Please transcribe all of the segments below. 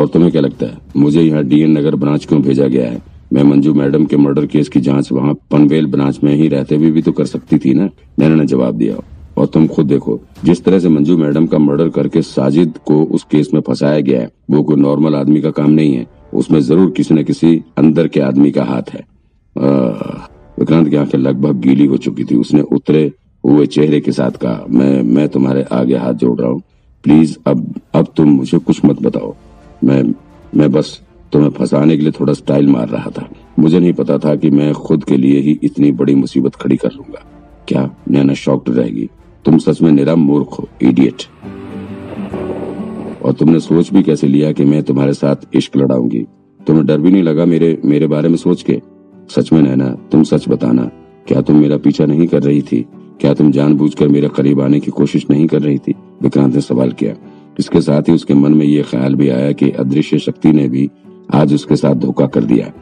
और तुम्हें क्या लगता है? मुझे यहाँ डीएन नगर ब्रांच क्यों भेजा गया है? मैं मंजू मैडम के मर्डर केस की जाँच वहाँ पनवेल ब्रांच में ही रहते हुए भी भी तो कर सकती थी ना? नैना ने जवाब दिया। और तुम खुद देखो, जिस तरह से मंजू मैडम का मर्डर करके साजिद को उस केस में फंसाया गया है, वो कोई नॉर्मल आदमी का काम नहीं है। उसमें ज़रूर किसी न किसी अंदर के आदमी का हाथ है। विक्रांत की आँखें लगभग गीली हो चुकी थी। उसने उतरे हुए चेहरे के साथ कहा, मैं मैं तुम्हारे आगे हाथ जोड़ रहा हूँ। प्लीज़, अब अब तुम मुझे कुछ मत बताओ। मैं मैं बस तुम्हें फंसाने के लिए थोड़ा स्टाइल मार रहा था। मुझे नहीं पता था कि मैं खुद के लिए ही इतनी बड़ी मुसीबत खड़ी कर लूँगा। क्या नैना शॉक्ड रहेगी? तुम सच में निरा मूर्ख हो इडियट और तुमने सोच भी कैसे लिया कि मैं तुम्हारे साथ इश्क लड़ाऊँगी? तुम्हें डर भी नहीं लगा मेरे मेरे बारे में सोच के? सच में नैना, तुम सच बताना। क्या तुम मेरा पीछा नहीं कर रही थी? क्या तुम जानबूझकर मेरे करीब आने की कोशिश नहीं कर रही थी? विक्रांत ने सवाल किया। इसके साथ ही उसके मन में ये ख्याल भी आया कि अदृश्य शक्ति ने भी आज उसके साथ धोखा कर दिया।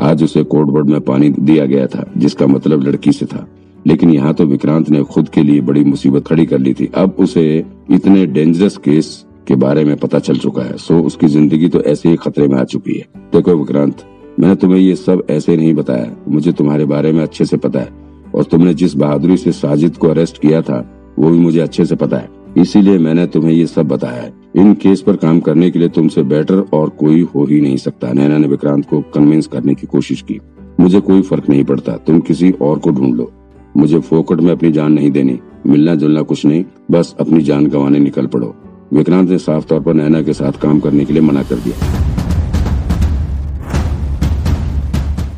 आज उसे कोडवर्ड में पानी दिया गया था, जिसका मतलब लड़की से था। लेकिन यहाँ तो विक्रांत ने खुद के लिए बड़ी मुसीबत खड़ी कर ली थी। अब उसे इतने डेंजरस केस के बारे में पता चल चुका है सो उसकी ज़िंदगी तो ऐसे ही खतरे में आ चुकी है। देखो विक्रांत, मैंने तुम्हें ये सब ऐसे नहीं बताया। मुझे तुम्हारे बारे में अच्छे से पता है, और तुमने जिस बहादुरी से साजिद को अरेस्ट किया था, वो भी मुझे अच्छे से पता है। इसीलिए मैंने तुम्हें ये सब बताया है। इन केस पर काम करने के लिए तुमसे बेटर और कोई हो ही नहीं सकता। नैना ने विक्रांत को कन्विंस करने की कोशिश की। मुझे कोई फ़र्क नहीं पड़ता। तुम किसी और को ढूंढ लो। मुझे फोकट में अपनी जान नहीं देनी। मिलना जुलना कुछ नहीं। बस अपनी जान गंवाने निकल पड़ो। विक्रांत ने साफ़ तौर पर नैना के साथ काम करने के लिए मना कर दिया।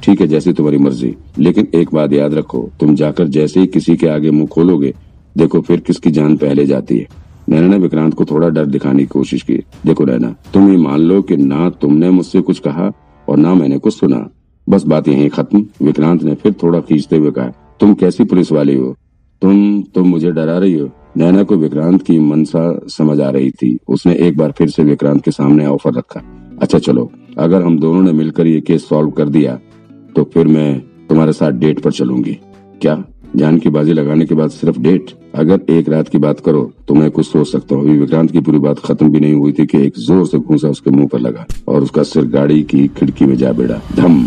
ठीक है, जैसी तुम्हारी मर्ज़ी। लेकिन एक बात याद रखो। तुम जाकर जैसे ही किसी के आगे मुँह खोलोगे देखो फिर किसकी जान पहले जाती है। नैना ने विक्रांत को थोड़ा डर दिखाने की कोशिश की। देखो नैना, तुम ये मान लो कि ना तुमने मुझसे कुछ कहा और ना मैंने कुछ सुना। बस बात यही खत्म। विक्रांत ने फिर थोड़ा खींचते हुए कहा, तुम कैसी पुलिस वाली हो? तुम तुम मुझे डरा रही हो? नैना को विक्रांत की मनसा समझ आ रही थी। उसने एक बार फिर से विक्रांत के सामने ऑफ़र रखा। अच्छा चलो, अगर हम दोनों ने मिलकर ये केस सॉल्व कर दिया तो फिर मैं तुम्हारे साथ डेट पर चलूँगी। क्या? जान की बाजी लगाने के बाद सिर्फ़ डेट। अगर एक रात की बात करो तो मैं कुछ सोच सकता हूँ। अभी विक्रांत की पूरी बात खत्म भी नहीं हुई थी कि एक ज़ोर से घूसा उसके मुँह पर लगा और उसका सिर गाड़ी की खिड़की में जा बेड़ा। धम।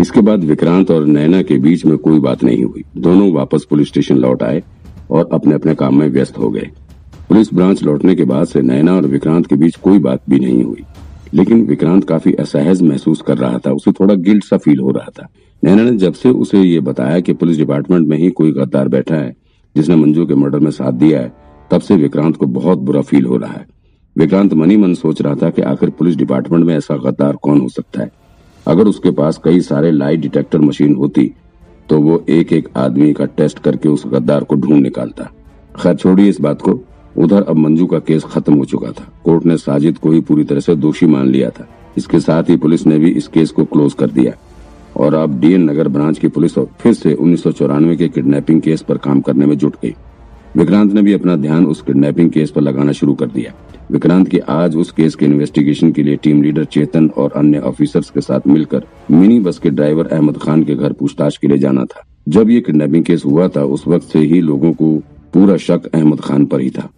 इसके बाद विक्रांत और नैना के बीच में कोई बात नहीं हुई। दोनों वापस पुलिस स्टेशन लौट आए और अपने अपने काम में व्यस्त हो गए। पुलिस ब्रांच लौटने के बाद से नैना और विक्रांत के बीच कोई बात भी नहीं हुई। लेकिन विक्रांत काफ़ी असहज महसूस कर रहा था, उसे थोड़ा गिल्ट सा फील हो रहा था। नैना ने जब से उसे ये बताया कि पुलिस डिपार्टमेंट में ही कोई गद्दार बैठा है, जिसने मंजू के मर्डर में साथ दिया है, तब से विक्रांत को बहुत बुरा फील हो रहा है। विक्रांत मनी मन सोच रहा था कि आखिर पुलिस डिपार्टमेंट में ऐसा गद्दार कौन हो सकता है। अगर उसके पास कई सारे लाई डिटेक्टर मशीन होती तो वो एक एक आदमी का टेस्ट करके उस गद्दार को ढूंढ निकालता। खैर, छोड़िए इस बात को। उधर अब मंजू का केस खत्म हो चुका था। कोर्ट ने साजिद को ही पूरी तरह से दोषी मान लिया था। इसके साथ ही पुलिस ने भी इस केस को क्लोज कर दिया। और अब डीएन नगर ब्रांच की पुलिस फिर से उन्नीस सौ चौरानवे के किडनैपिंग केस पर काम करने में जुट गई। विक्रांत ने भी अपना ध्यान उस किडनैपिंग केस पर लगाना शुरू कर दिया। विक्रांत की आज उस केस के इन्वेस्टिगेशन के लिए टीम लीडर चेतन और अन्य ऑफिसर्स के साथ मिलकर मिनी बस के ड्राइवर अहमद खान के घर पूछताछ के लिए जाना था। जब ये किडनैपिंग केस हुआ था, उस वक्त से ही लोगों को पूरा शक अहमद खान पर ही था।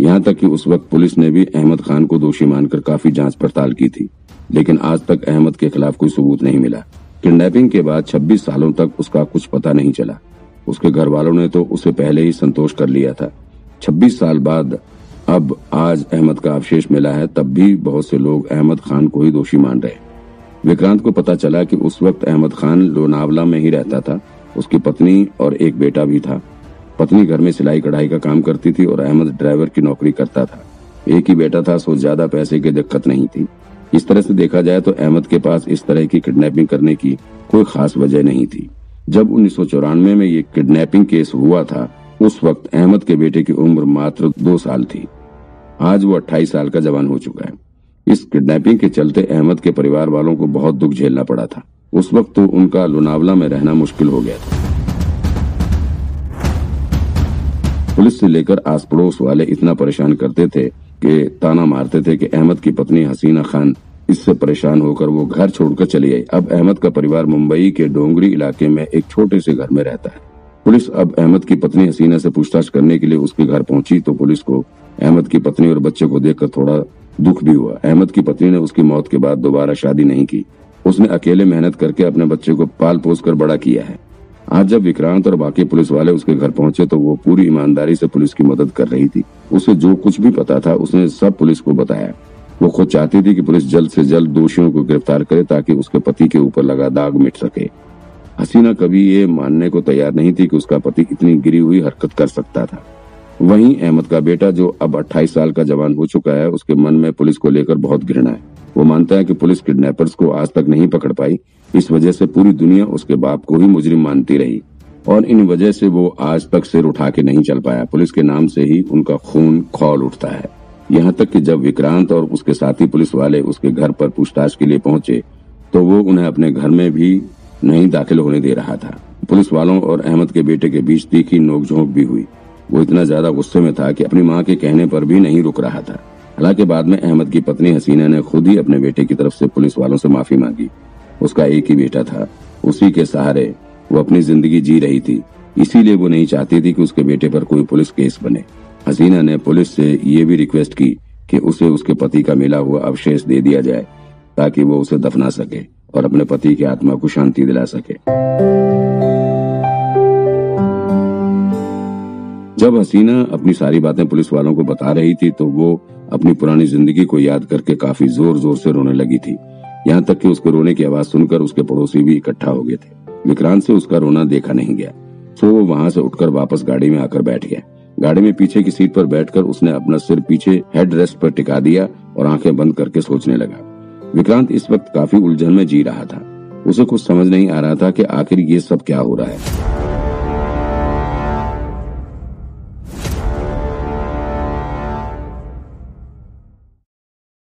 यहाँ तक कि उस वक्त पुलिस ने भी अहमद खान को दोषी मानकर काफ़ी जाँच पड़ताल की थी, लेकिन आज तक अहमद के खिलाफ कोई सबूत नहीं मिला। किडनैपिंग के बाद 26 सालों तक उसका कुछ पता नहीं चला। उसके घर वालों ने तो उसे पहले ही संतोष कर लिया था। 26 साल बाद अब आज अहमद का अवशेष मिला है, तब भी बहुत से लोग अहमद खान को ही दोषी मान रहे विक्रांत को पता चला कि उस वक्त अहमद खान लोनावला में ही रहता था। उसकी पत्नी और एक बेटा भी था। पत्नी घर में सिलाई कढ़ाई का काम करती थी और अहमद ड्राइवर की नौकरी करता था। एक ही बेटा था, सो ज़्यादा पैसे की दिक्कत नहीं थी। इस तरह से देखा जाए तो अहमद के पास इस तरह की किडनैपिंग करने की कोई खास वजह नहीं थी। जब उन्नीस सौ चौरानवे में ये किडनैपिंग केस हुआ था, उस वक्त अहमद के बेटे की उम्र मात्र दो साल थी। आज वो अट्ठाईस साल का जवान हो चुका है। इस किडनैपिंग के चलते अहमद के परिवार वालों को बहुत दुख झेलना पड़ा था। उस वक्त तो उनका लोनावला में रहना मुश्किल हो गया था। पुलिस से लेकर आस पड़ोस वाले इतना परेशान करते थे कि ताना मारते थे कि अहमद की पत्नी हसीना खान इससे परेशान होकर वो घर छोड़कर चली आई अब अहमद का परिवार मुंबई के डोंगरी इलाके में एक छोटे से घर में रहता है। पुलिस अब अहमद की पत्नी हसीना से पूछताछ करने के लिए उसके घर पहुँची तो पुलिस को अहमद की पत्नी और बच्चे को देखकर थोड़ा दुख भी हुआ। अहमद की पत्नी ने उसकी मौत के बाद दोबारा शादी नहीं की। उसने अकेले मेहनत करके अपने बच्चे को पाल पोस कर बड़ा किया है। आज जब विक्रांत और बाकी पुलिस वाले उसके घर पहुँचे तो वो पूरी ईमानदारी से पुलिस की मदद कर रही थी। उसे जो कुछ भी पता था, उसने सब पुलिस को बताया। वो खुद चाहती थी कि पुलिस जल्द से जल्द दोषियों को गिरफ़्तार करे ताकि उसके पति के ऊपर लगा दाग मिट सके। हसीना कभी ये मानने को तैयार नहीं थी कि उसका पति इतनी गिरी हुई हरकत कर सकता था। वहीं अहमद का बेटा, जो अब 28 साल का जवान हो चुका है, उसके मन में पुलिस को लेकर बहुत घृणा है। वो मानता है कि पुलिस किडनैपर्स को आज तक नहीं पकड़ पाई। इस वजह से पूरी दुनिया उसके बाप को ही मुजरिम मानती रही। और इन वजह से वो आज तक सिर उठा के नहीं चल पाया। पुलिस के नाम से ही उनका खून खौल उठता है। यहाँ तक कि जब विक्रांत और उसके साथी पुलिस वाले उसके घर पर पूछताछ के लिए पहुँचे तो वो उन्हें अपने घर में भी नहीं दाखिल होने दे रहा था। पुलिस वालों और अहमद के बेटे के बीच तीखी नोकझोंक भी हुई। वो इतना ज़्यादा गुस्से में था कि अपनी माँ के कहने पर भी नहीं रुक रहा था। हालाँकि बाद में अहमद की पत्नी हसीना ने खुद ही अपने बेटे की तरफ़ से पुलिस वालों से माफ़ी मांगी। उसका एक ही बेटा था। उसी के सहारे वो अपनी ज़िंदगी जी रही थी। इसीलिए वो नहीं चाहती थी कि उसके बेटे पर कोई पुलिस केस बने। हसीना ने पुलिस से ये भी रिक्वेस्ट की कि उसे उसके पति का मिला हुआ अवशेष दे दिया जाए, ताकि वो उसे दफना सके और अपने पति की आत्मा को शांति दिला सके। जब हसीना अपनी सारी बातें पुलिस वालों को बता रही थी तो वो अपनी पुरानी ज़िंदगी को याद करके काफ़ी ज़ोर ज़ोर से रोने लगी थी। यहाँ तक कि उसके रोने की आवाज़ सुनकर उसके पड़ोसी भी इकट्ठा हो गए थे। विक्रांत से उसका रोना देखा नहीं गया तो वो वहाँ से उठकर वापस गाड़ी में आकर बैठ गया। गाड़ी में पीछे की सीट पर बैठकर उसने अपना सिर पीछे हेड रेस्ट पर टिका दिया और आँखें बंद करके सोचने लगा। विक्रांत इस वक्त काफ़ी उलझन में जी रहा था। उसे कुछ समझ नहीं आ रहा था कि आखिर ये सब क्या हो रहा है।